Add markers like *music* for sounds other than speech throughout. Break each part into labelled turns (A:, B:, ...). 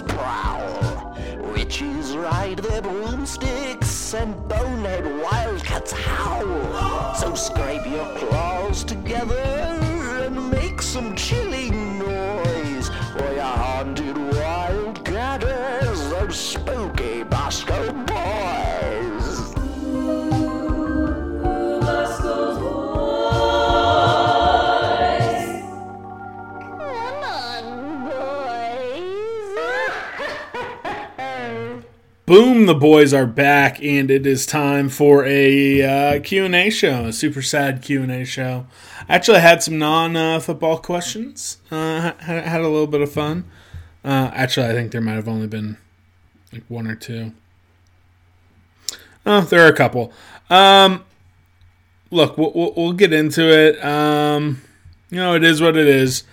A: Goblins prowl. Witches ride their broomsticks and bonehead wildcats howl. So scrape your claws together
B: Boom, the boys are back, and it is time for a uh, Q&A show, a super sad Q&A show. I Actually, had some non-football questions. Uh, had, had a little bit of fun. Uh, actually, I think there might have only been like one or two. Oh, there are a couple. Um, look, we'll, we'll, we'll get into it. Um, you know, it is what it is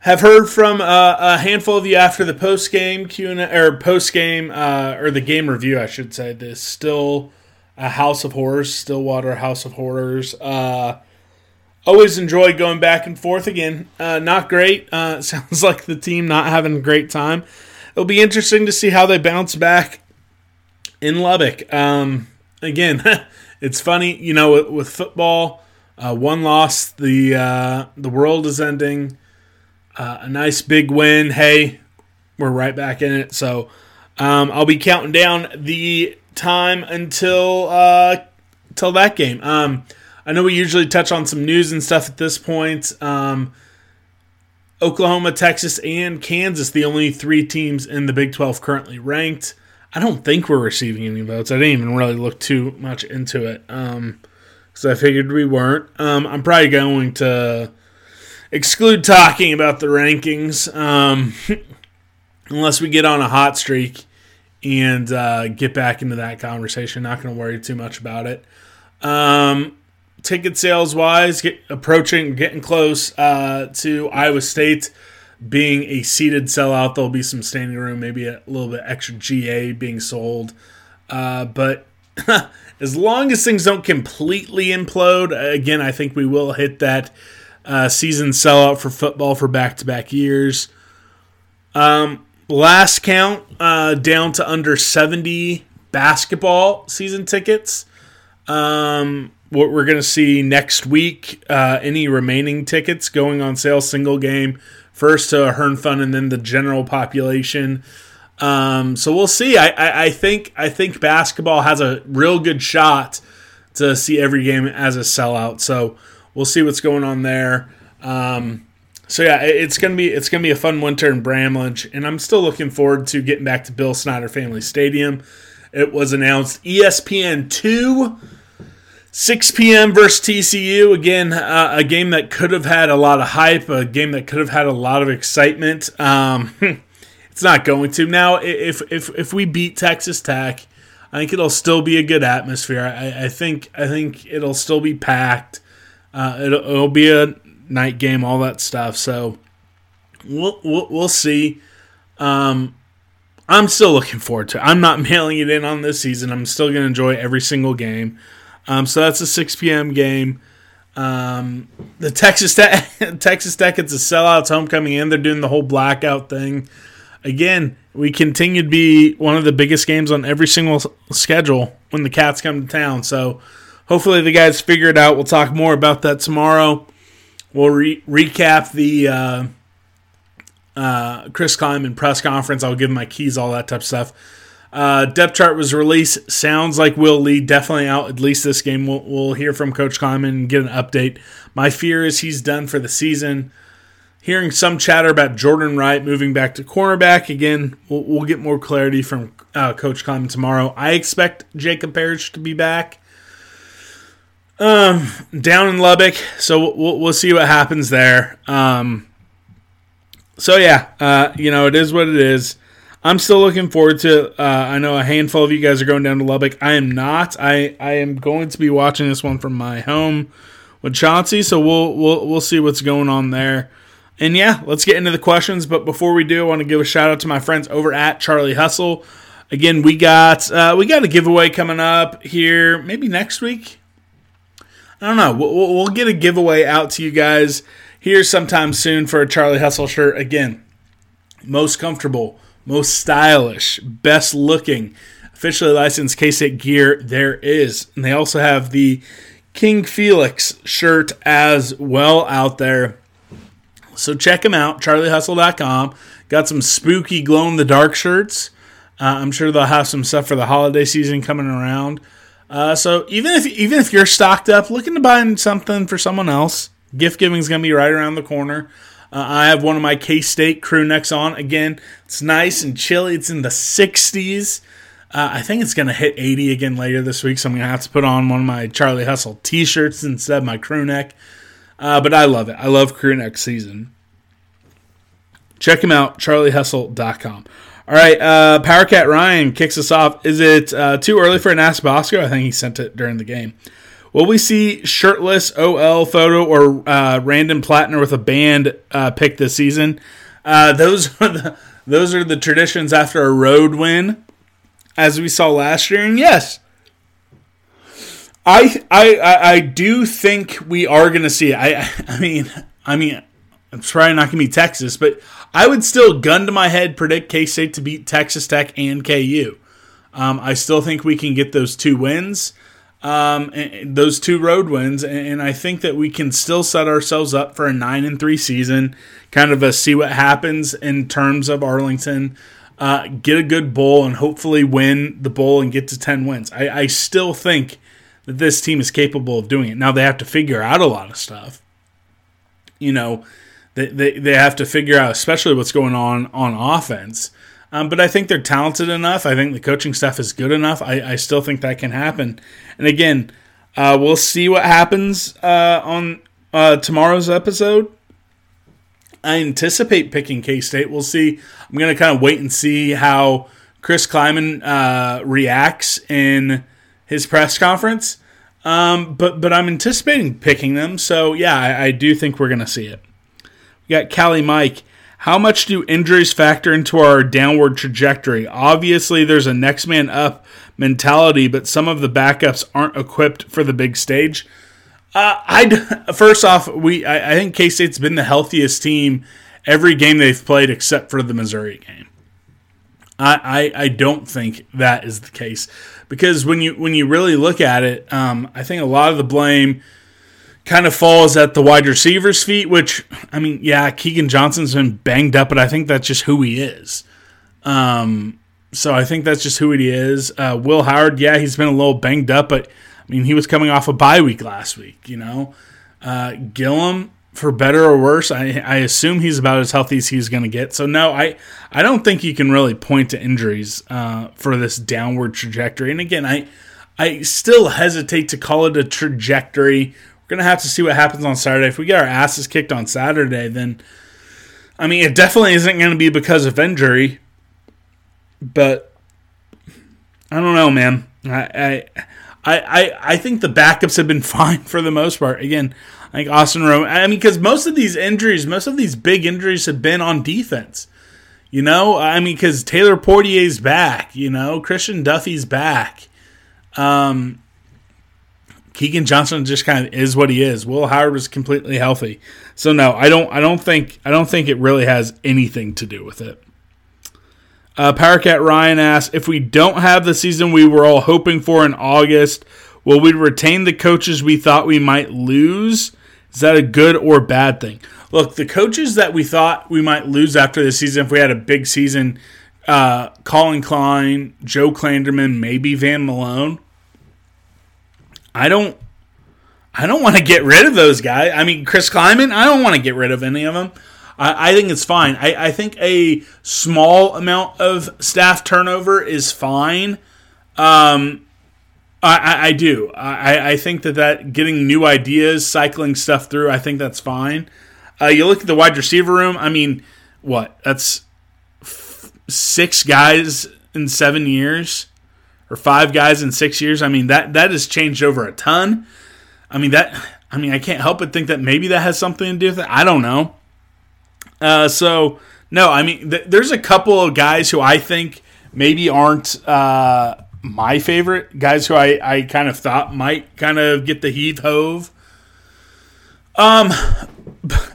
B: have heard from uh, a handful of you after the post game Q and or post game uh, or the game review, I should say. This still a House of Horrors, Stillwater House of Horrors. Uh, always enjoy going back and forth again. Uh, not great. Uh, *laughs* sounds like the team not having a great time. It'll be interesting to see how they bounce back in Lubbock. Um, again, *laughs* it's funny, you know, with, with football, uh, one loss, the the world is ending. Uh, a nice big win. Hey, we're right back in it. So um, I'll be counting down the time until uh, until that game. Um, I know we usually touch on some news and stuff at this point. Um, Oklahoma, Texas, and Kansas, the only three teams in the Big 12 currently ranked. I don't think we're receiving any votes. I didn't even really look too much into it because I figured we weren't. Um, I'm probably going to exclude talking about the rankings um, *laughs* unless we get on a hot streak and uh, get back into that conversation. Not going to worry too much about it. Um, ticket sales wise, get, approaching, getting close uh, to Iowa State being a seated sellout. There'll be some standing room, maybe a little bit extra GA being sold. Uh, but *laughs* as long as things don't completely implode, again, I think we will hit that uh, season sellout for football for back to back years. Um, last count, uh, down to under 70 basketball season tickets. Um, what we're going to see next week, uh, any remaining tickets going on sale, single game, first to Ahearn Fund and then the general population. Um, so we'll see. I, I, I think I think basketball has a real good shot to see every game as a sellout. So we'll see what's going on there. Um, so yeah, it's gonna be it's gonna be a fun winter in Bramlage, and I'm still looking forward to getting back to Bill Snyder Family Stadium. It was announced ESPN two. 6 p.m. versus TCU. Again, uh, a game that could have had a lot of hype, a game that could have had a lot of excitement. Um, *laughs* it's not going to. Now, if, if, if we beat Texas Tech, I think it'll still be a good atmosphere. I, I think I think it'll still be packed. Uh, it'll, it'll be a night game, all that stuff. So we'll we'll, we'll see. Um, I'm still looking forward to. it. I'm not *laughs* mailing it in on this season. I'm still going to enjoy every single game. Um, so that's a 6 p.m. game. Um, the Texas Tech, *laughs* Texas Tech, it's a sellouts homecoming in. They're doing the whole blackout thing. Again, we continue to be one of the biggest games on every single schedule when the Cats come to town. So hopefully the guys figure it out. We'll talk more about that tomorrow. We'll re- recap the uh, uh, Chris Klieman press conference. I'll give my keys, all that type of stuff. Uh, depth chart was released. Sounds like Will Lee definitely out at least this game. We'll, we'll hear from Coach Klieman and get an update. My fear is he's done for the season. Hearing some chatter about Jordan Wright moving back to cornerback again. We'll, we'll get more clarity from uh, Coach Klieman tomorrow. I expect Jacob Parrish to be back. Um, down in Lubbock, so we'll, we'll see what happens there. Um, so yeah, uh, you know, it is what it is. I'm still looking forward to. Uh, I know a handful of you guys are going down to Lubbock. I am not. I I am going to be watching this one from my home with Chauncey. So we'll we'll we'll see what's going on there. And yeah, let's get into the questions. But before we do, I want to give a shout out to my friends over at Charlie Hustle. Again, we got uh, we got a giveaway coming up here, maybe next week. I don't know. We'll, we'll- get a giveaway out to you guys here sometime soon for a Charlie Hustle shirt. Again, most comfortable, most stylish, best looking, officially licensed K State gear there is. And they also have the King Felix shirt as well out there. So check them out, charliehustle.com. Got some spooky glow in the dark shirts. Uh, I'm sure they'll have some stuff for the holiday season coming around. Uh, so even if even if you're stocked up, looking to buy something for someone else, gift giving is going to be right around the corner. Uh, I have one of my K State crew necks on. Again, it's nice and chilly. It's in the 60s. Uh, I think it's going to hit 80 again later this week, so I'm going to have to put on one of my Charlie Hustle t shirts instead of my crew neck. Uh, but I love it. I love crew neck season. Check him out, charliehustle.com. All right, uh, Powercat Ryan kicks us off. Is it uh, too early for an Ask Bosco? I think he sent it during the game. Will we see shirtless OL photo or uh, random Plattner with a band uh, pick this season? Uh, those *laughs* are the those are the traditions after a road win, as we saw last year. And yes, I I I, do think we are going to see. I *laughs* I mean I mean it's probably not going to be Texas, but I would still gun to my head predict K State to beat Texas Tech and KU. Um, I still think we can get those two wins, um, those two road wins, and, and I think that we can still set ourselves up for a nine and three season. Kind of a see what happens in terms of Arlington. Uh, get a good bowl and hopefully win the bowl and get to ten wins. I, I still think that this team is capable of doing it. Now they have to figure out a lot of stuff. You know, they, they, they have to figure out, especially what's going on on offense. Um, but I think they're talented enough. I think the coaching staff is good enough. I, I still think that can happen. And again, uh, we'll see what happens uh, on uh, tomorrow's episode. I anticipate picking K State. We'll see. I'm going to kind of wait and see how Chris Klieman uh, reacts in his press conference. Um, but but I'm anticipating picking them. So yeah, I, I do think we're going to see it. We got Callie Mike. How much do injuries factor into our downward trajectory? Obviously, there's a next man up mentality, but some of the backups aren't equipped for the big stage. Uh, I first off, we I, I think K State's been the healthiest team every game they've played except for the Missouri game. I, I, I don't think that is the case because when you when you really look at it, um, I think a lot of the blame kind of falls at the wide receivers' feet. Which I mean, yeah, Keagan Johnson's been banged up, but I think that's just who he is. Um, so I think that's just who he is. Uh, Will Howard, yeah, he's been a little banged up, but I mean, he was coming off a bye week last week. You know, uh, Gillum, for better or worse, I, I assume he's about as healthy as he's going to get. So no, I I don't think you can really point to injuries uh, for this downward trajectory. And again, I I still hesitate to call it a trajectory. We're gonna have to see what happens on Saturday. If we get our asses kicked on Saturday, then I mean, it definitely isn't to be because of injury. But I don't know, man. I, I I, I, I think the backups have been *laughs* fine for the most part. Again, I think Austin Romaine. I mean, because most of these injuries, most of these big injuries have been on defense. You know, I mean, because Taylor Poitier's back. You know, Christian Duffie's back. Um, Keagan Johnson just kind of is what he is. Will Howard was completely healthy, so no, I don't. I don't think. I don't think it really has anything to do with it. Uh, Powercat Ryan asks if we don't have the season we were all hoping for in August, will we retain the coaches we thought we might lose? Is that a good or bad thing? Look, the coaches that we thought we might lose after the season, if we had a big season, uh, Collin Klein, Joe Klanderman, maybe Van Malone. I don't I don't want to get rid of those guys. I mean, Chris Klieman, I don't want to get rid of any of them. I, I think it's fine. I, I, think a small amount of staff turnover is fine. Um, I, I, do. I, I think that, that getting new ideas, cycling stuff through, I think that's fine. Uh, you look at the wide receiver room. I mean, what? That's f- six guys in seven years or five guys in six years. I mean that that has changed over a ton. I mean that. I mean I can't help but think that maybe that has something to do with it. I don't know. Uh, so no, I mean th- there's a couple of guys who I think maybe aren't uh, my favorite guys who I I kind of thought might kind of get the heave hove. Um,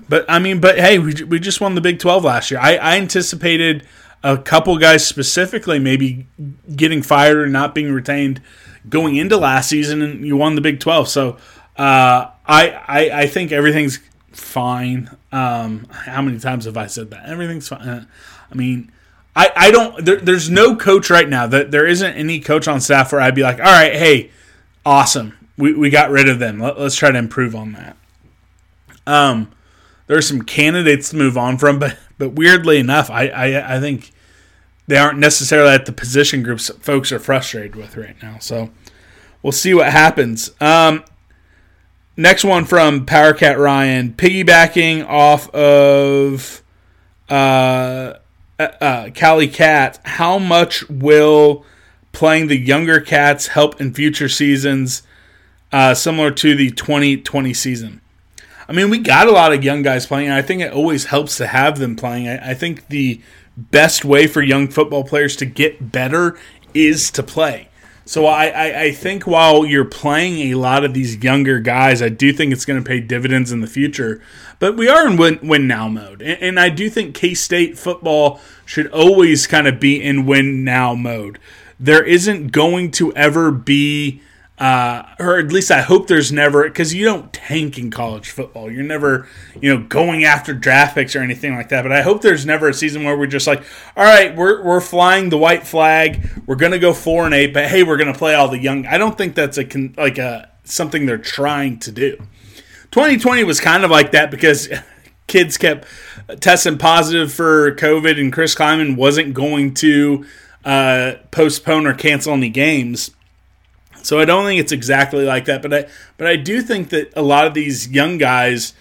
B: but I mean, but hey, we, we just won the Big Twelve last year. I, I anticipated a couple guys specifically maybe getting fired or not being retained going into last season, and you won the Big Twelve. So uh, I, I I think everything's fine. Um, how many times have I said that? Everything's fine. Uh, I mean. I, I don't there, there's no coach right now that there isn't any coach on staff where I'd be like all right hey awesome we, we got rid of them Let, us try to improve on that um there are some candidates to move on from but but weirdly enough I, I I think they aren't necessarily at the position groups folks are frustrated with right now. So we'll see what happens. Um, next one from Powercat Ryan, piggybacking off of uh, uh, uh, Cali Cat. How much will playing the younger cats help in future seasons, uh, similar to the 2020 season? I mean, we got a lot of young guys playing. I think it always helps to have them playing. I, I think the best way for young football players to get better is to play. So I, I, I, think while you're playing a lot of these younger guys, I do think it's going to pay dividends in the future. But we are in win, win now mode. And, and I do think K State football should always kind of be in win now mode. There isn't going to ever be uh, or at least I hope there's never because you don't tank in college football. You're never, you know, going after draft picks or anything like that. But I hope there's never a season where we're just like, all right, we're we're flying the white flag. We're gonna go four and eight, but hey, we're gonna play all the young. I don't think that's a like a something they're trying to do. 2020 was kind of like that because *laughs* kids kept testing positive for COVID, and Chris Klieman wasn't going to uh, postpone or cancel any games so I don't think it's exactly like that, but I but I do think that a lot of these young guys.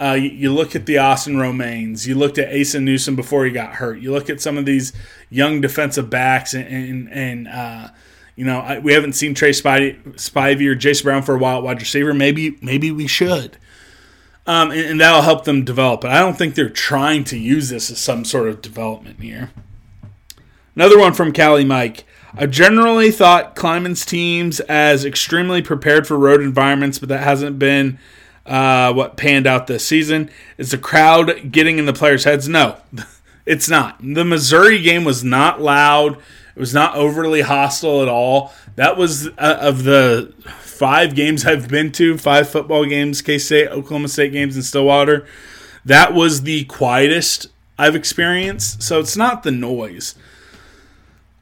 B: Uh, you, you, look at the Austin Romaines. You looked at Asa Newsom before he got hurt. You look at some of these young defensive backs, and and, and uh, you know I, we haven't seen Trey Spivey, Spivey or Jason Brown for a while at wide receiver. Maybe maybe we should, um, and, and that'll help them develop. But I don't think they're trying to use this as some sort of development here. Another one from Cali Mike. I've generally thought Klieman's teams as extremely prepared for road environments, but that hasn't been uh, what panned out this season. Is the crowd getting in the players' heads? No, *laughs* it's not. The Missouri game was not loud. It was not overly hostile at all. That was uh, of the five games I've been to, five football games, K State, Oklahoma State games in Stillwater. That was the quietest I've experienced. So it's not the noise.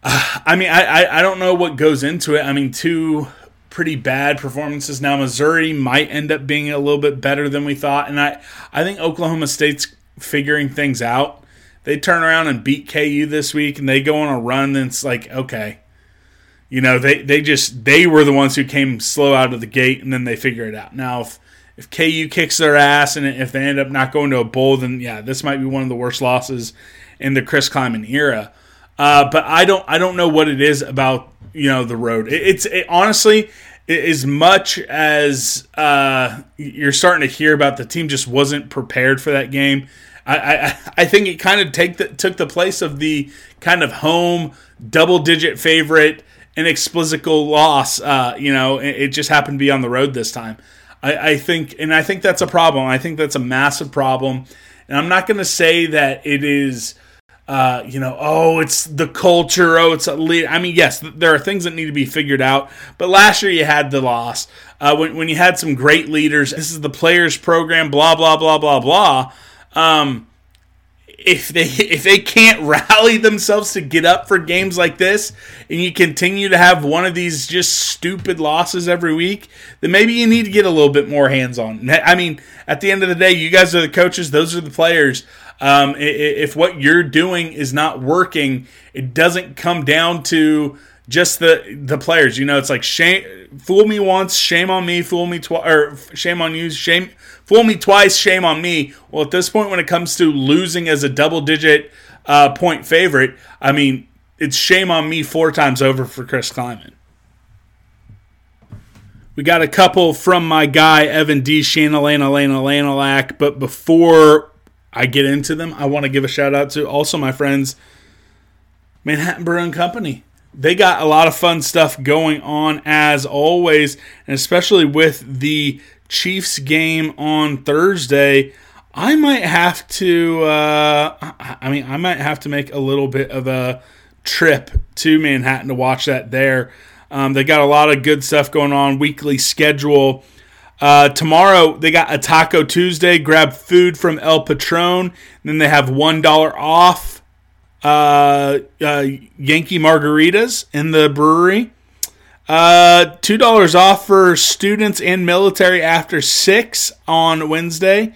B: *sighs* I mean, I, I, I don't know what goes into it. I mean, two pretty bad performances now. Missouri might end up being a little bit better than we thought, and I I think Oklahoma State's figuring things out. They turn around and beat KU this week, and they go on a run. And it's like, okay, you know, they they just they were the ones who came slow out of the gate, and then they figure it out. Now, if if KU kicks their ass and if they end up not going to a bowl, then yeah, this might be one of the worst losses in the Chris Klieman era. Uh, but I don't I don't know what it is about you know the road. It, it's it, honestly as much as uh, you're starting to hear about the team just wasn't prepared for that game, I, I, I think it kind of take the, took the place of the kind of home double digit favorite inexplicable loss. Uh, you know, it, it, just happened to be on the road this time. I, I think, and I think that's a problem. I think that's a massive problem. And I'm not going to say that it is uh, you know, oh, it's the culture. Oh, it's a lead. I mean, yes, there are things that need to be figured out. But last year you had the loss uh, when when you had some great leaders. This is the players program. Blah blah blah blah blah. Um, if they *laughs* if they can't rally themselves to get up for games like this, and you continue to have one of these just stupid losses every week, then maybe you need to get a little bit more hands on. I mean, at the end of the day, you guys are the coaches; those are the players. Um, if what you're doing is not working, it doesn't come down to just the the players. You know, it's like shame, fool me once, shame on me, fool me twice, or shame on you, shame, fool me twice, shame on me. Well, at this point, when it comes to losing as a double digit uh, point favorite, I mean, it's shame on me four times over for Chris Klieman. We got a couple from my guy Evan D. Shanalana Lana Lanalack, but before I get into them, I want to give a shout out to also my friends, Manhattan Brewing Company. They got a lot of fun stuff going on as always, and especially with the Chiefs game on Thursday. I might have to, uh, I mean, I might have to make a little bit of a trip to Manhattan to watch that there. Um, they got a lot of good stuff going on, weekly schedule. Uh, tomorrow they got a Taco Tuesday. Grab food from El Patron. Then they have one dollar off uh, uh, Yankee margaritas in the brewery. Uh, two dollars off for students and military after six on Wednesday.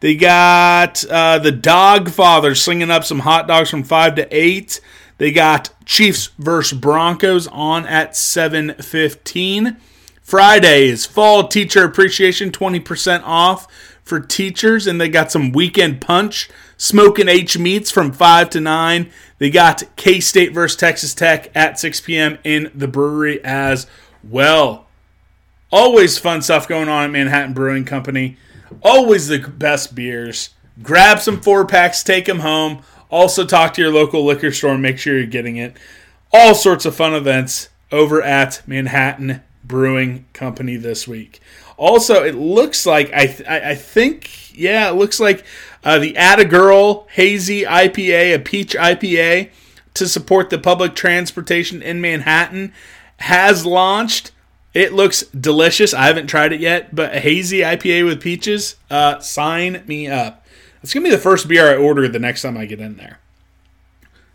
B: They got uh, the Dog Father slinging up some hot dogs from five to eight. They got Chiefs versus Broncos on at seven fifteen. Friday is Fall Teacher Appreciation, 20% off for teachers, and they got some weekend punch. Smoking H meets from 5 to 9. They got K State versus Texas Tech at 6 p.m. in the brewery as well. Always fun stuff going on at Manhattan Brewing Company. Always the best beers. Grab some four packs, take them home. Also, talk to your local liquor store and make sure you're getting it. All sorts of fun events over at Manhattan Brewing Company this week. Also, it looks like I th- I think yeah, it looks like uh, the Atta Girl Hazy IPA, a peach IPA, to support the public transportation in Manhattan, has launched. It looks delicious. I haven't tried it yet, but a hazy IPA with peaches. Uh, sign me up. It's gonna be the first beer I order the next time I get in there.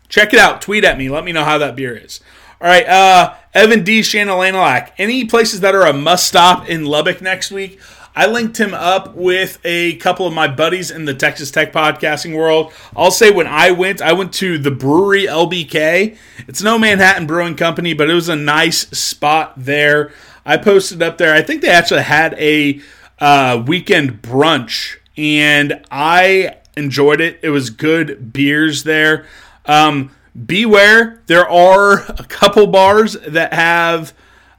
B: Check it out. Tweet at me. Let me know how that beer is. All right, uh, Evan D. Shannon Shanalanalag. Any places that are a must stop in Lubbock next week? I linked him up with a couple of my buddies in the Texas Tech podcasting world. I'll say when I went, I went to the brewery LBK. It's no Manhattan Brewing Company, but it was a nice spot there. I posted up there. I think they actually had a uh, weekend brunch, and I enjoyed it. It was good beers there. Um, beware there are a couple bars that have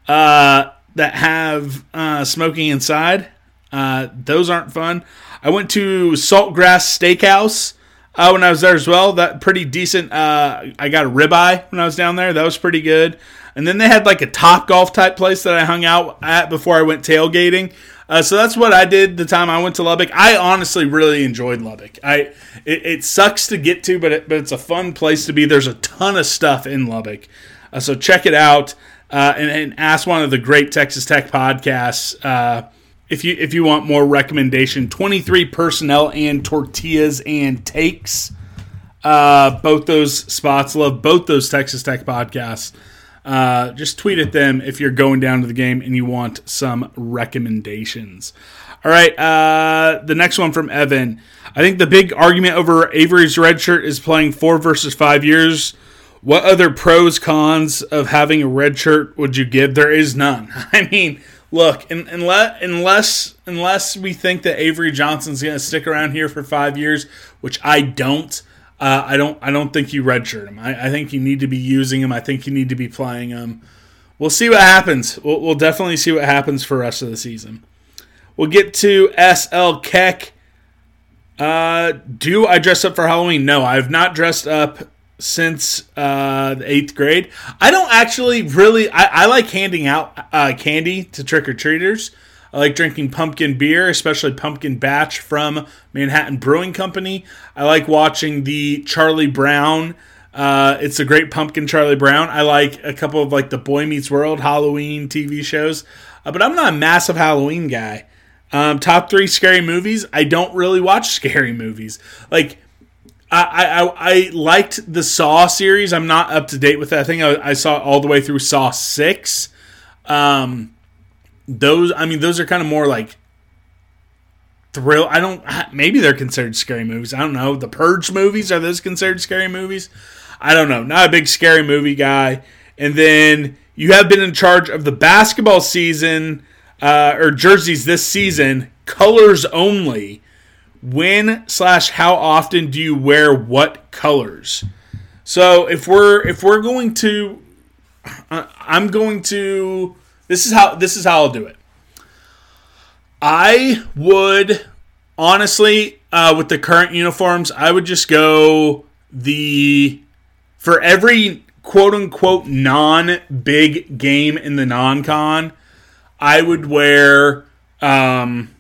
B: uh, that have uh, smoking inside. Uh, those aren't fun. I went to saltgrass steakhouse uh, when i was there as well. That pretty decent uh, i got a ribeye when i was down there. That was pretty good. And then they had like a top golf type place that i hung out at before i went tailgating uh, so that's what I did the time I went to Lubbock. I honestly really enjoyed Lubbock. I it, it sucks to get to, but it, but it's a fun place to be. There's a ton of stuff in Lubbock, uh, so check it out uh, and, and, ask one of the great Texas Tech podcasts uh, if you if you want more recommendation. Twenty three personnel and tortillas and takes. Uh, both those spots love both those Texas Tech podcasts. Uh, just tweet at them if you're going down to the game and you want some recommendations. All right, uh, the next one from Evan. I think the big argument over Avery's red shirt is playing four versus five years. What other pros cons of having a red shirt would you give? There is none. *laughs* I mean, look, unless unless unless we think that Avery Johnson's going to stick around here for five years, which I don't. Uh, I don't. I don't think you redshirt him. I, I, think you need to be using him. I think you need to be playing him. we'll see what happens. We'll, we'll definitely see what happens for rest of the season. We'll get to SL Keck. Uh, do I dress up for Halloween? No, I have not dressed up since uh, the eighth grade. I don't actually really. I, I like handing out uh, candy to trick or treaters. I like drinking pumpkin beer, especially pumpkin batch from Manhattan Brewing Company. I like watching the Charlie Brown. Uh, it's a great pumpkin Charlie Brown. I like a couple of like the Boy Meets World Halloween TV shows, uh, but I'm not a massive Halloween guy. Um, top three scary movies. I don't really watch scary movies. Like I, I, I liked the Saw series. I'm not up to date with that. I think I, I saw all the way through Saw six. Um, those I mean those are kind of more like thrill. I don't maybe they're considered scary movies. I don't know. The Purge movies are those considered scary movies? I don't know. Not a big scary movie guy. And then you have been in charge of the basketball season uh, or jerseys this season, colors only. When slash how often do you wear what colors? So if we're if we're going to, uh, I'm going to this is how this is how I'll do it. I would honestly, uh, with the current uniforms, I would just go the for every quote unquote non big game in the non con. I would wear. Um,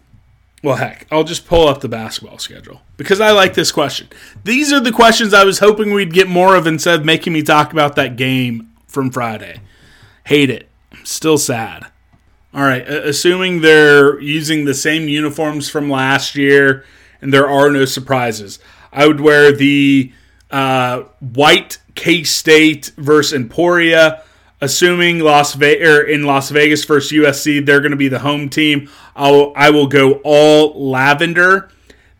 B: well, heck, I'll just pull up the basketball schedule because I like this question. These are the questions I was hoping we'd get more of instead of making me talk about that game from Friday. Hate it. Still sad. All right, assuming they're using the same uniforms from last year and there are no surprises, I would wear the uh, white K State versus Emporia. Assuming Las Vegas in Las Vegas versus USC, they're going to be the home team. I'll I will go all lavender.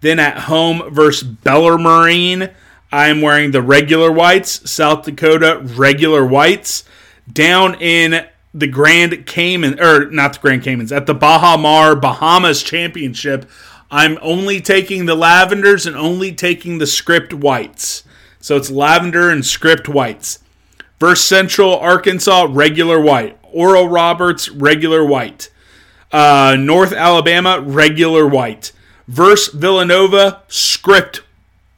B: Then at home versus Bellarmine, I am wearing the regular whites. South Dakota regular whites. Down in the Grand Cayman, or not the Grand Caymans, at the Baha Mar Bahamas Championship, I'm only taking the lavenders and only taking the script whites. So it's lavender and script whites. Verse Central Arkansas, regular white. Oral Roberts, regular white. Uh, North Alabama, regular white. Verse Villanova, script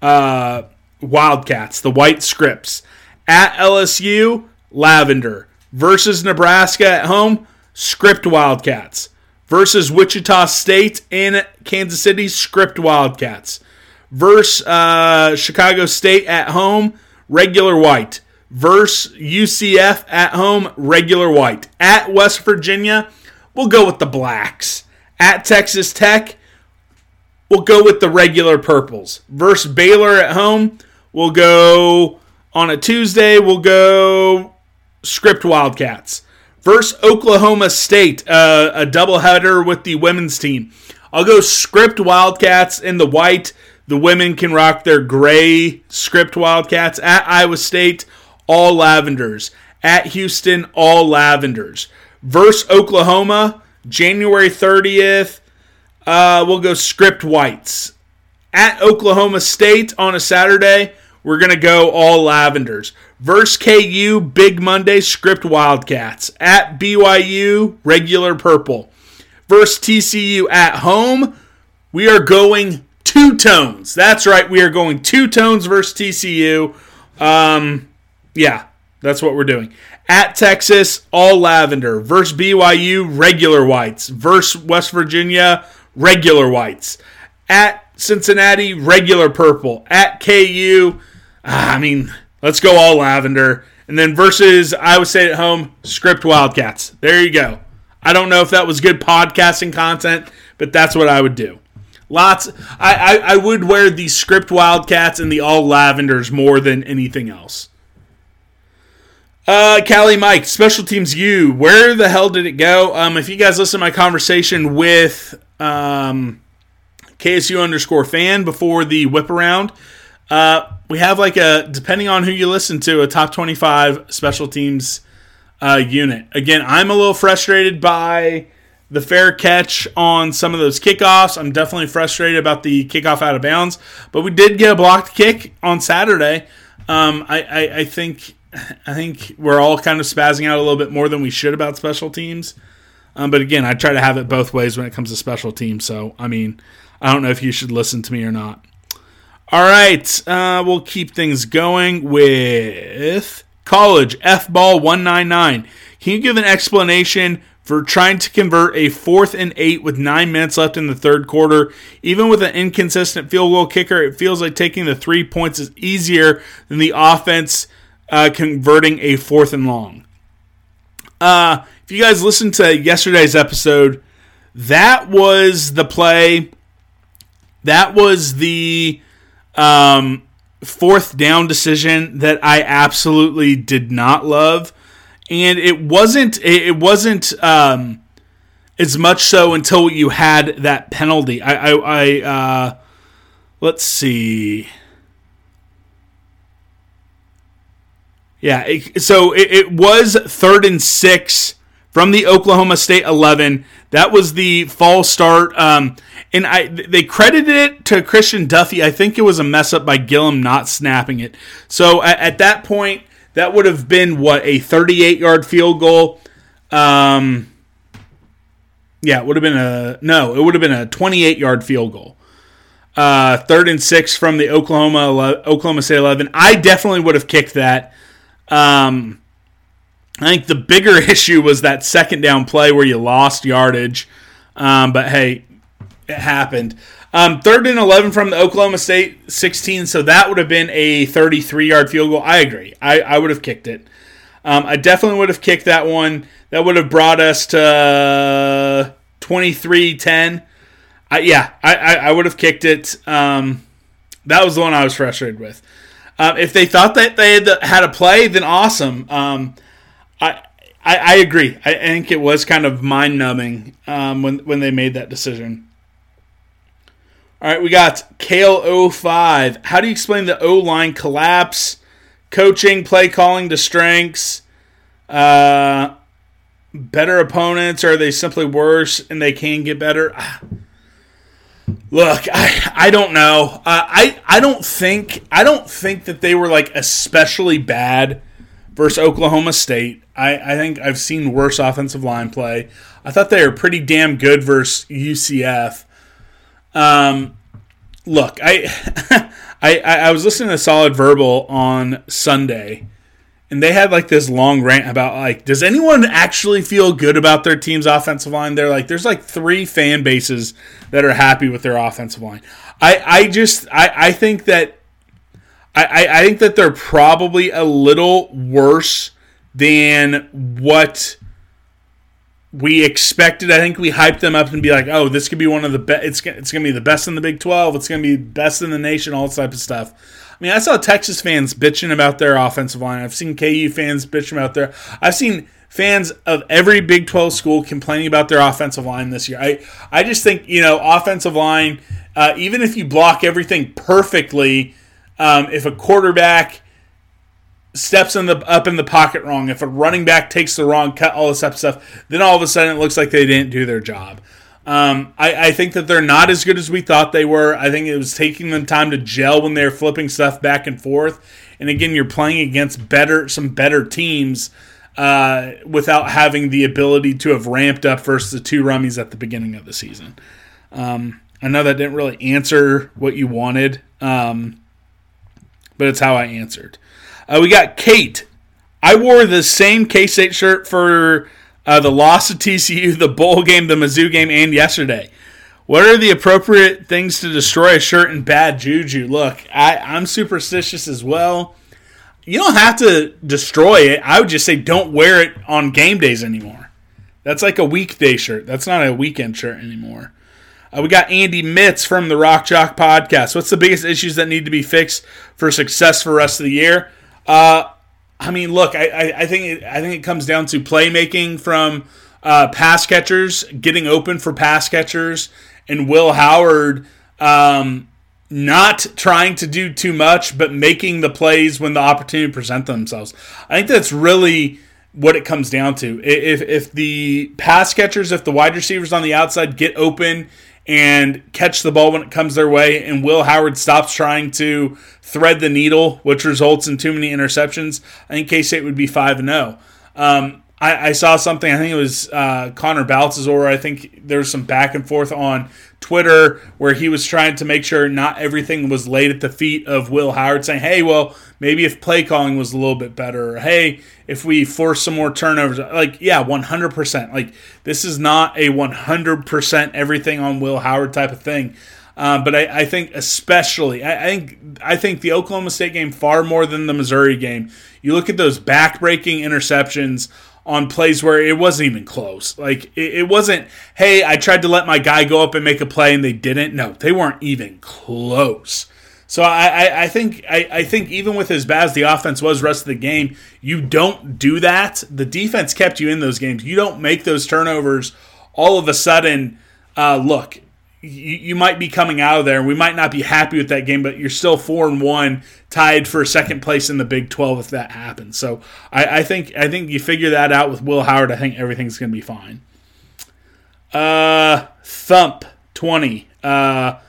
B: uh, Wildcats, the white scripts. At LSU, lavender versus Nebraska at home, script Wildcats. Versus Wichita State in Kansas City, script Wildcats. Versus uh, Chicago State at home, regular white. Versus UCF at home, regular white. At West Virginia, we'll go with the blacks. At Texas Tech, we'll go with the regular purples. Versus Baylor at home, we'll go on a Tuesday, we'll go script Wildcats. Versus Oklahoma State, uh, a doubleheader with the women's team. I'll go script Wildcats in the white. The women can rock their gray script Wildcats. At Iowa State, all lavenders. At Houston, all lavenders. Versus Oklahoma, January 30th, uh, we'll go script whites. At Oklahoma State on a Saturday, we're going to go all lavenders. Verse KU, Big Monday, script Wildcats. At BYU, regular purple. Verse TCU at home, we are going two tones. That's right, we are going two tones versus TCU. Um, yeah, that's what we're doing. At Texas, all lavender. Versus BYU, regular whites. Versus West Virginia, regular whites. At Cincinnati, regular purple. At KU, I mean, let's go all lavender. And then versus Iowa State at home, script Wildcats. There you go. I don't know if that was good podcasting content, but that's what I would do. Lots. I, I, I would wear the script Wildcats and the all lavenders more than anything else. Uh, Callie Mike, special teams you. Where the hell did it go? Um, if you guys listen to my conversation with um, KSU underscore fan before the whip around, uh, we have like a depending on who you listen to, a top twenty five special teams uh, unit. Again, I'm a little frustrated by the fair catch on some of those kickoffs. I'm definitely frustrated about the kickoff out of bounds, but we did get a blocked kick on Saturday. Um, I, I, I think I think we're all kind of spazzing out a little bit more than we should about special teams. Um, but again, I try to have it both ways when it comes to special teams. So, I mean, I don't know if you should listen to me or not. All right, uh, we'll keep things going with college F ball 199. Can you give an explanation for trying to convert a fourth and eight with nine minutes left in the third quarter? Even with an inconsistent field goal kicker, it feels like taking the three points is easier than the offense uh, converting a fourth and long. Uh, if you guys listened to yesterday's episode, that was the play. That was the um, fourth down decision that I absolutely did not love, and it wasn't. It wasn't um, as much so until you had that penalty. I. I, I uh, let's see. Yeah, it, so it, it, was third and six from the Oklahoma State 11. That was the false start. Um, and I they credited it to Christian Duffie. I think it was a mess up by Gillum not snapping it. So at, at that point, that would have been what a 38 yard field goal. Um, yeah, it would have been a no. It would have been a 28 yard field goal. Uh, third and six from the Oklahoma Oklahoma State 11. I definitely would have kicked that. Um, I think the bigger *laughs* issue was that second down play where you lost yardage. Um, but hey, it happened. Um, third and 11 from the Oklahoma State 16, so that would have been a 33 yard field goal. I agree. I, I would have kicked it. Um, I definitely would have kicked that one. That would have brought us to 23 10. yeah, I, I, I, would have kicked it. Um, that was the one I was frustrated with. Um, if they thought that they had, had a play, then awesome. I, I, I agree. I, think it was kind of mind numbing um, when when they made that decision. All right, we got Kale 05. How do you explain the O line collapse? Coaching, play calling to strengths, uh, better opponents, or are they simply worse and they can get better? Look, I I don't know. Uh, I I don't think I don't think that they were like especially bad versus Oklahoma State. I, I think I've seen worse offensive line play. I thought they were pretty damn good versus UCF. Um, look, *laughs* I, I I was listening to Solid Verbal on Sunday, and they had like this long rant about like, does anyone actually feel good about their team's offensive line? They're like, there's like three fan bases that are happy with their offensive line. I I just I I think that I I think that they're probably a little worse than what we expected. I think we hyped them up and be like, "Oh, this could be one of the best. It's it's going to be the best in the Big Twelve. It's going to be best in the nation. All this type of stuff." I mean, I saw Texas fans bitching about their offensive line. I've seen KU fans bitching about their. I've seen fans of every Big Twelve school complaining about their offensive line this year. I I just think you know offensive line. Uh, even if you block everything perfectly, um, if a quarterback steps in the up in the pocket wrong, if a running back takes the wrong cut, all this type of stuff, then all of a sudden it looks like they didn't do their job. Um, I, I, think that they're not as good as we thought they were. I think it was taking them time to gel when they were flipping stuff back and forth. And again, you're playing against better some better teams uh, without having the ability to have ramped up versus the two rummies at the beginning of the season. Um, I know that didn't really answer what you wanted, um, but it's how I answered. Uh, we got Kate. I wore the same K State shirt for uh, the loss of TCU, the bowl game, the Mizzou game, and yesterday. What are the appropriate things to destroy a shirt in bad juju? Look, I, I'm superstitious as well. You don't have to destroy it. I would just say don't wear it on game days anymore. That's like a weekday shirt. That's not a weekend shirt anymore. Uh, we got Andy Mitz from the Rock Jock podcast. What's the biggest issues that need to be fixed for success for rest of the year? Uh, I mean, look, I, I, I, think it, I think it comes down to playmaking from uh, pass catchers, getting open for pass catchers, and Will Howard um, not trying to do too much, but making the plays when the opportunity present themselves. I think that's really what it comes down to. If if the pass catchers, if the wide receivers on the outside get open and catch the ball when it comes their way, and Will Howard stops trying to thread the needle, which results in too many interceptions, I think K State would be 5 0. Um, I, I, saw something, I think it was uh, Connor Baltazar. I think there was some back and forth on Twitter where he was trying to make sure not everything was laid at the feet of Will Howard, saying, hey, well, maybe if play calling was a little bit better, or hey, if we force some more turnovers. Like, yeah, 100%. Like, this is not a 100% everything on Will Howard type of thing. Um, but I, I, think especially, I, I, think I think the Oklahoma State game far more than the Missouri game. You look at those back-breaking interceptions on plays where it wasn't even close. Like it, it, wasn't, hey, I tried to let my guy go up and make a play and they didn't. No, they weren't even close. So I, I, I think I, I, think even with as bad as the offense was rest of the game, you don't do that. The defense kept you in those games. You don't make those turnovers all of a sudden. Uh, look, you, you might be coming out of there, and we might not be happy with that game, but you're still four and one, tied for second place in the Big Twelve if that happens. So I, I think I think you figure that out with Will Howard. I think everything's going to be fine. Uh, thump twenty. Uh,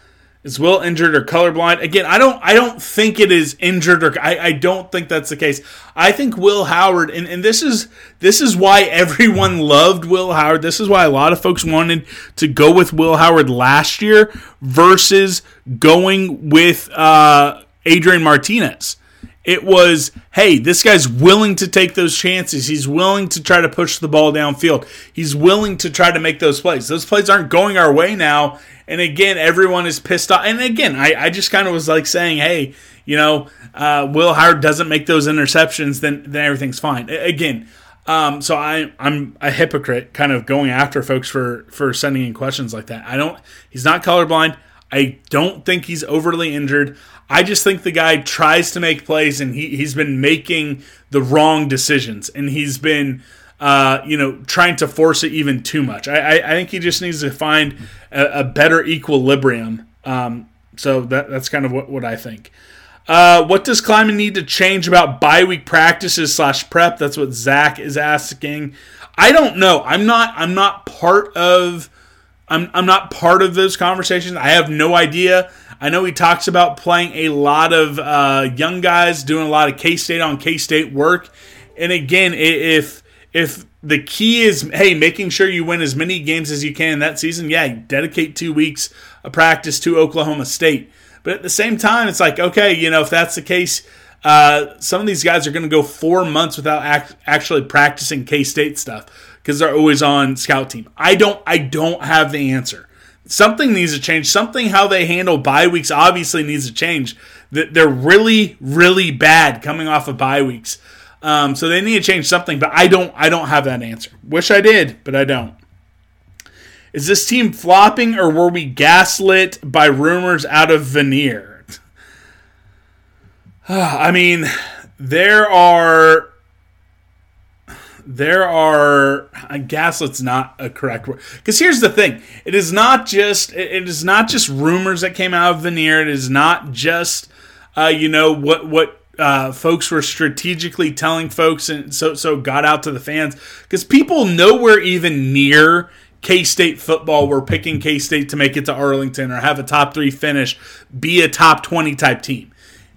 B: is Will injured or colorblind? Again, I don't I don't think it is injured or I, I don't think that's the case. I think Will Howard and, and this is this is why everyone loved Will Howard. This is why a lot of folks wanted to go with Will Howard last year versus going with uh, Adrian Martinez. It was, hey, this guy's willing to take those chances. He's willing to try to push the ball downfield. He's willing to try to make those plays. Those plays aren't going our way now, and again, everyone is pissed off. And again, I, I just kind of was like saying, hey, you know, uh, Will Howard doesn't make those interceptions, then then everything's fine. Again, um, so I I'm a hypocrite, kind of going after folks for for sending in questions like that. I don't. He's not colorblind. I don't think he's overly injured. I just think the guy tries to make plays and he, he's been making the wrong decisions and he's been uh, you know, trying to force it even too much. I, I, I think he just needs to find a, a better equilibrium. Um, so that, that's kind of what, what I think. Uh, what does Klieman need to change about bye week practices slash prep? That's what Zach is asking. I don't know. I'm not. I'm not part of. I'm. I'm not part of those conversations. I have no idea. I know he talks about playing a lot of uh, young guys, doing a lot of K State on K State work. And again, if if the key is hey making sure you win as many games as you can that season yeah dedicate two weeks of practice to oklahoma state. But at the same time it's like okay you know if that's the case uh, some of these guys are going to go four months without act- actually practicing k-state stuff because they're always on scout team. I don't i don't have the answer something needs to change something how they handle bye weeks obviously needs to change they're really really bad coming off of bye weeks um, so they need to change something, but I don't I don't have that answer. Wish I did, but I don't. Is this team flopping or were we gaslit by rumors out of Vanier? *sighs* I mean, there are there are I guess it's not a correct word. Because here's the thing. It is not just it is not just rumors that came out of Vanier it is not just uh, you know what what uh, folks were strategically telling folks, and so so got out to the fans. Because people nowhere even near K State football were picking K State to make it to Arlington or have a top three finish, be a top twenty type team.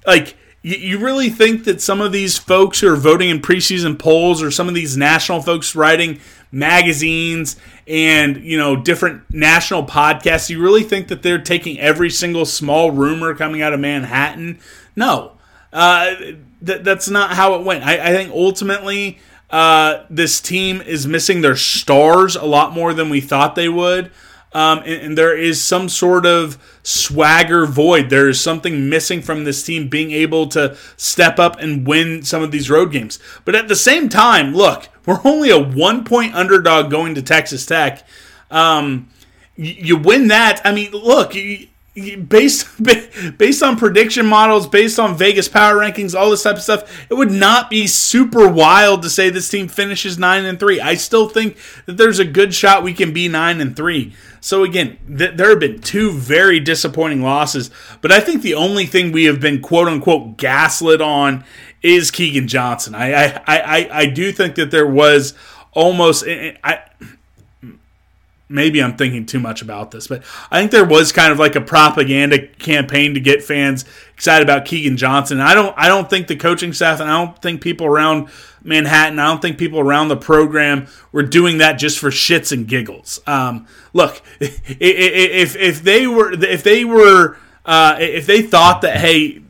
B: Like you, really think that some of these folks who are voting in preseason polls or some of these national folks writing magazines and you know different national podcasts you really think that they're taking every single small rumor coming out of manhattan no uh, th- that's not how it went. I, I think ultimately uh, this team is missing their stars a lot more than we thought they would. Um, and, and, there is some sort of swagger void. There is something missing from this team being able to step up and win some of these road games. But at the same time, look, we're only a one point underdog going to Texas Tech. Um, you, you win that. I mean, look, you, based *laughs* based on prediction models, based on Vegas power rankings, all this type of stuff, it would not be super wild to say this team finishes nine and three. I still think that there's a good shot we can be nine and three. So again, th- there have been two very disappointing losses, but I think the only thing we have been quote unquote gaslit on is Keagan Johnson. I I I, I do think that there was almost I maybe I'm thinking too much about this, but I think there was kind of like a propaganda campaign to get fans excited about Keagan Johnson. I don't I don't think the coaching staff and I don't think people around Manhattan, I don't think people around the program were doing that just for shits and giggles. Um, look, *laughs* if if they were if they were uh, if they thought that hey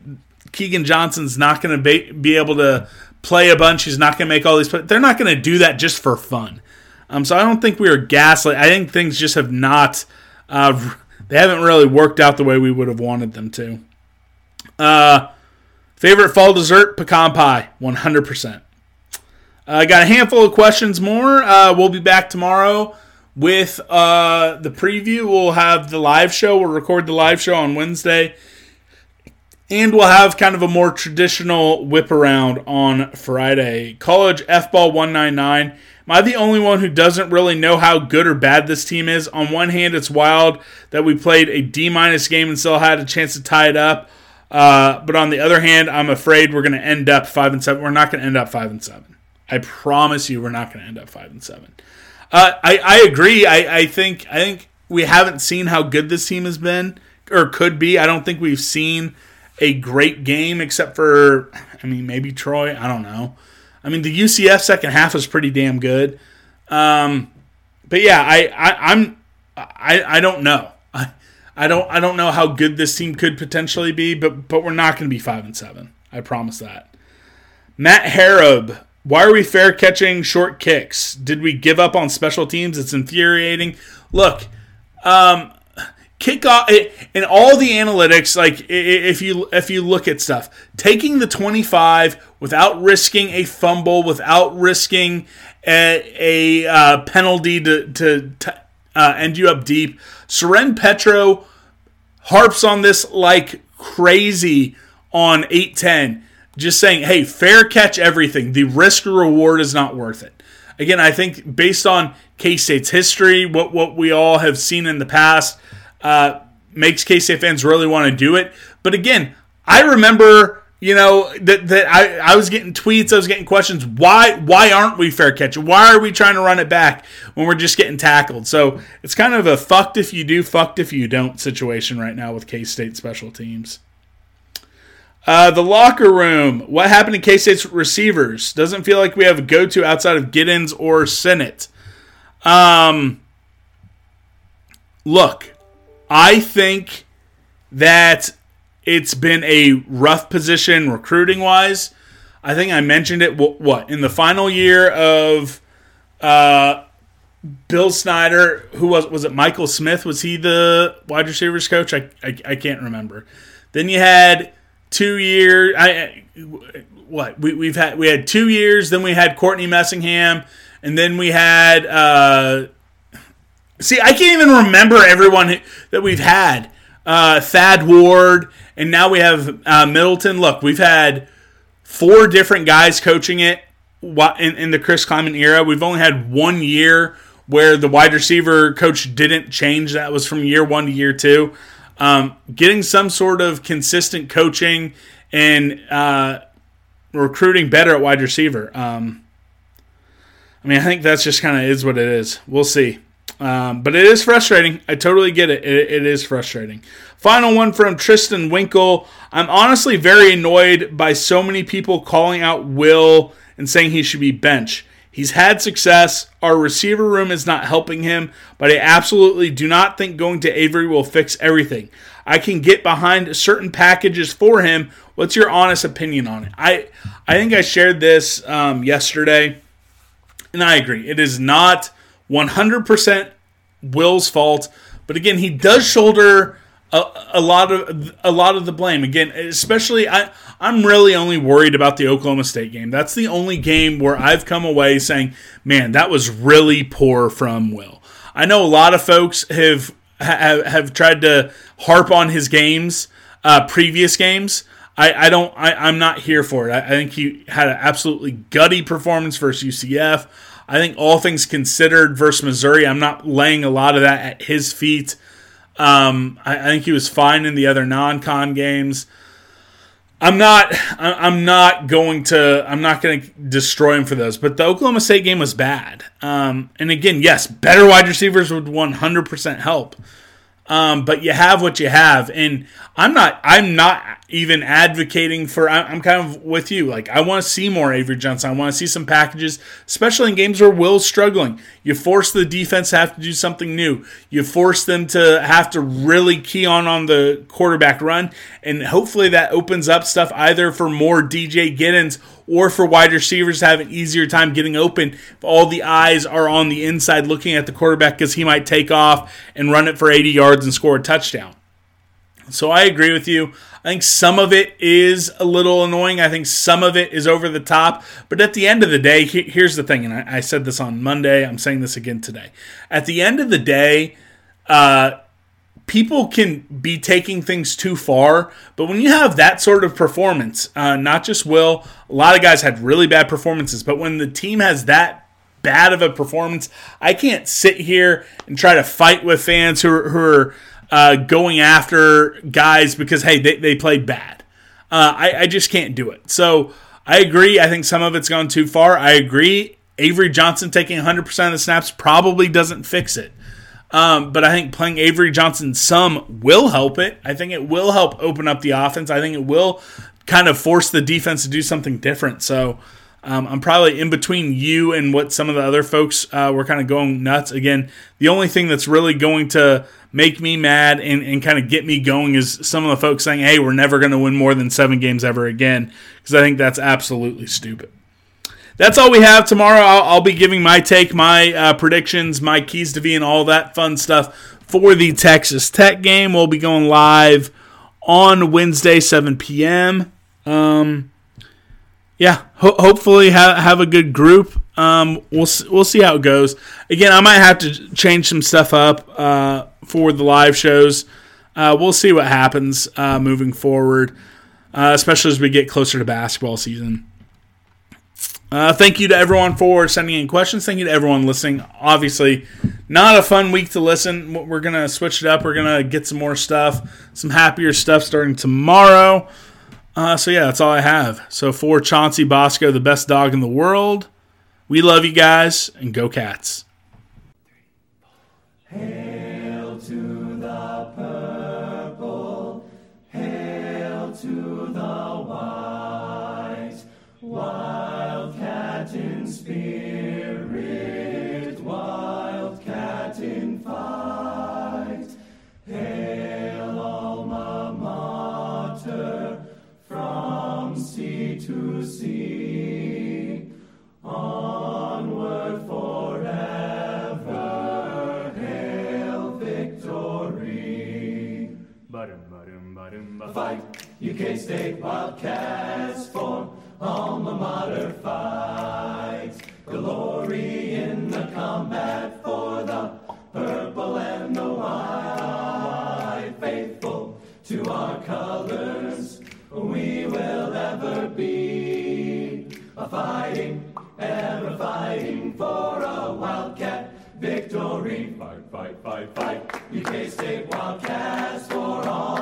B: Keagan Johnson's not going to be, be able to play a bunch, he's not going to make all these, they're not going to do that just for fun. Um, so I don't think we are gaslit. I think things just have not, uh, *laughs* they haven't really worked out the way we would have wanted them to. Uh, favorite fall dessert, pecan pie, 100%. I uh, got a handful of questions more. Uh, we'll be back tomorrow with uh, the preview. We'll have the live show. We'll record the live show on Wednesday. And we'll have kind of a more traditional whip around on Friday. College F Ball 199. Am I the only one who doesn't really know how good or bad this team is? On one hand, it's wild that we played a D minus game and still had a chance to tie it up. Uh, but on the other hand, I'm afraid we're going to end up five and seven. We're not going to end up five and seven. I promise you, we're not going to end up five and seven. Uh, I, I agree. I, I think I think we haven't seen how good this team has been or could be. I don't think we've seen a great game except for I mean maybe Troy. I don't know. I mean, the UCF second half was pretty damn good. Um, but yeah, I, I I'm I, I don't know. *laughs* I, I don't I don't know how good this team could potentially be, but but we're not going to be five and seven. I promise that. Matt Harab, why are we fair catching short kicks? Did we give up on special teams? It's infuriating. Look, um, kickoff and all the analytics like if you if you look at stuff taking the 25 without risking a fumble without risking a, a uh, penalty to, to, to uh, end you up deep Soren Petro harps on this like crazy on 810 just saying hey fair catch everything. The risk reward is not worth it. Again i think based on k-state's history what what we all have seen in the past uh, makes K-State fans really want to do it. But again, I remember, you know, that, that I, I was getting tweets, I was getting questions. Why why aren't we fair catching? Why are we trying to run it back when we're just getting tackled? So it's kind of a fucked if you do, fucked if you don't situation right now with K-State special teams. Uh, the locker room. What happened to K State's receivers? Doesn't feel like we have a go to outside of Giddens or Sinnott. Um, look, I think that it's been a rough position recruiting wise. I think I mentioned it. What in the final year of uh, Bill Snyder? Who was was it? Michael Smith was he the wide receivers coach? I I, I can't remember. Then you had two years. I what we we've had we had two years. Then we had Courtney Messingham, and then we had uh, See, I can't even remember everyone that we've had. Uh, Thad Ward, and now we have uh, Middleton. Look, we've had four different guys coaching it in, in the Chris Klieman era. We've only had one year where the wide receiver coach didn't change. That was from year one to year two. Um, getting some sort of consistent coaching and uh, recruiting better at wide receiver. Um, I mean, I think that's just kind of is what it is. We'll see. Um, but it is frustrating. I totally get it. it. It is frustrating. Final one from Tristan Winkle. I'm honestly very annoyed by so many people calling out Will and saying he should be bench. He's had success. Our receiver room is not helping him, but I absolutely do not think going to Avery will fix everything. I can get behind certain packages for him. What's your honest opinion on it? I I think I shared this um, yesterday, and I agree. It is not 100% Will's fault, but again, he does shoulder a, a, lot of a lot of the blame. Again, especially I I'm really only worried about the Oklahoma State game. That's the only game where I've come away saying, "Man, that was really poor from Will." I know a lot of folks have have, have tried to harp on his games, uh, previous games. I, I don't. I, I'm not here for it. I, I think he had an absolutely gutty performance versus UCF. I think all things considered versus Missouri, I'm not laying a lot of that at his feet. Um, I, I, think he was fine in the other non-con games. I'm not. I'm not going to. I'm not going to destroy him for those. But the Oklahoma State game was bad. Um, and again, yes, better wide receivers would 100% help. Um, but you have what you have, and I'm not. I'm not even advocating for. I'm kind of with you. Like I want to see more Avery Johnson. I want to see some packages, especially in games where Will's struggling. You force the defense to have to do something new. You force them to have to really key on on the quarterback run, and hopefully that opens up stuff either for more DJ Giddens or for wide receivers to have an easier time getting open if all the eyes are on the inside looking at the quarterback because he might take off and run it for 80 yards and score a touchdown. So I agree with you. I think some of it is a little annoying. I think some of it is over the top. But at the end of the day, here's the thing, and I, said this on Monday. I'm saying this again today. At the end of the day, uh, people can be taking things too far. But when you have that sort of performance, uh, not just Will, a lot of guys had really bad performances. But when the team has that bad of a performance, I can't sit here and try to fight with fans who who are uh, going after guys because hey they, they played bad. Uh, I, I just can't do it. So I agree. I think some of it's gone too far. I agree. Avery Johnson taking 100% of the snaps probably doesn't fix it. Um, but I think playing Avery Johnson some will help it. I think it will help open up the offense. I think it will kind of force the defense to do something different. So um, I'm probably in between you and what some of the other folks uh, were kind of going nuts. Again, the only thing that's really going to make me mad and, and kind of get me going is some of the folks saying, hey, we're never going to win more than seven games ever again, because I think that's absolutely stupid. That's all we have tomorrow. I'll, I'll be giving my take, my uh, predictions, my keys to V, and all that fun stuff for the Texas Tech game. We'll be going live on Wednesday, 7 p.m. Um, yeah, ho- hopefully have have a good group. Um, we'll we'll see how it goes. Again, I might have to change some stuff up. Uh, for the live shows. Uh, we'll see what happens uh, moving forward, uh, especially as we get closer to basketball season. Uh, thank you to everyone for sending in questions. Thank you to everyone listening. Obviously, not a fun week to listen. We're to switch it up. We're to get some more stuff, some happier stuff starting tomorrow. Uh, so, yeah, that's all I have. So, for Chauncey Bosco, the best dog in the world, we love you guys and go cats.
C: UK State Wildcats form alma mater fights. Glory in the combat for the purple and the white. Faithful to our colors, we will ever be. A fighting, ever fighting for a Wildcat victory. Fight, fight, fight, fight. UK State Wildcats for alma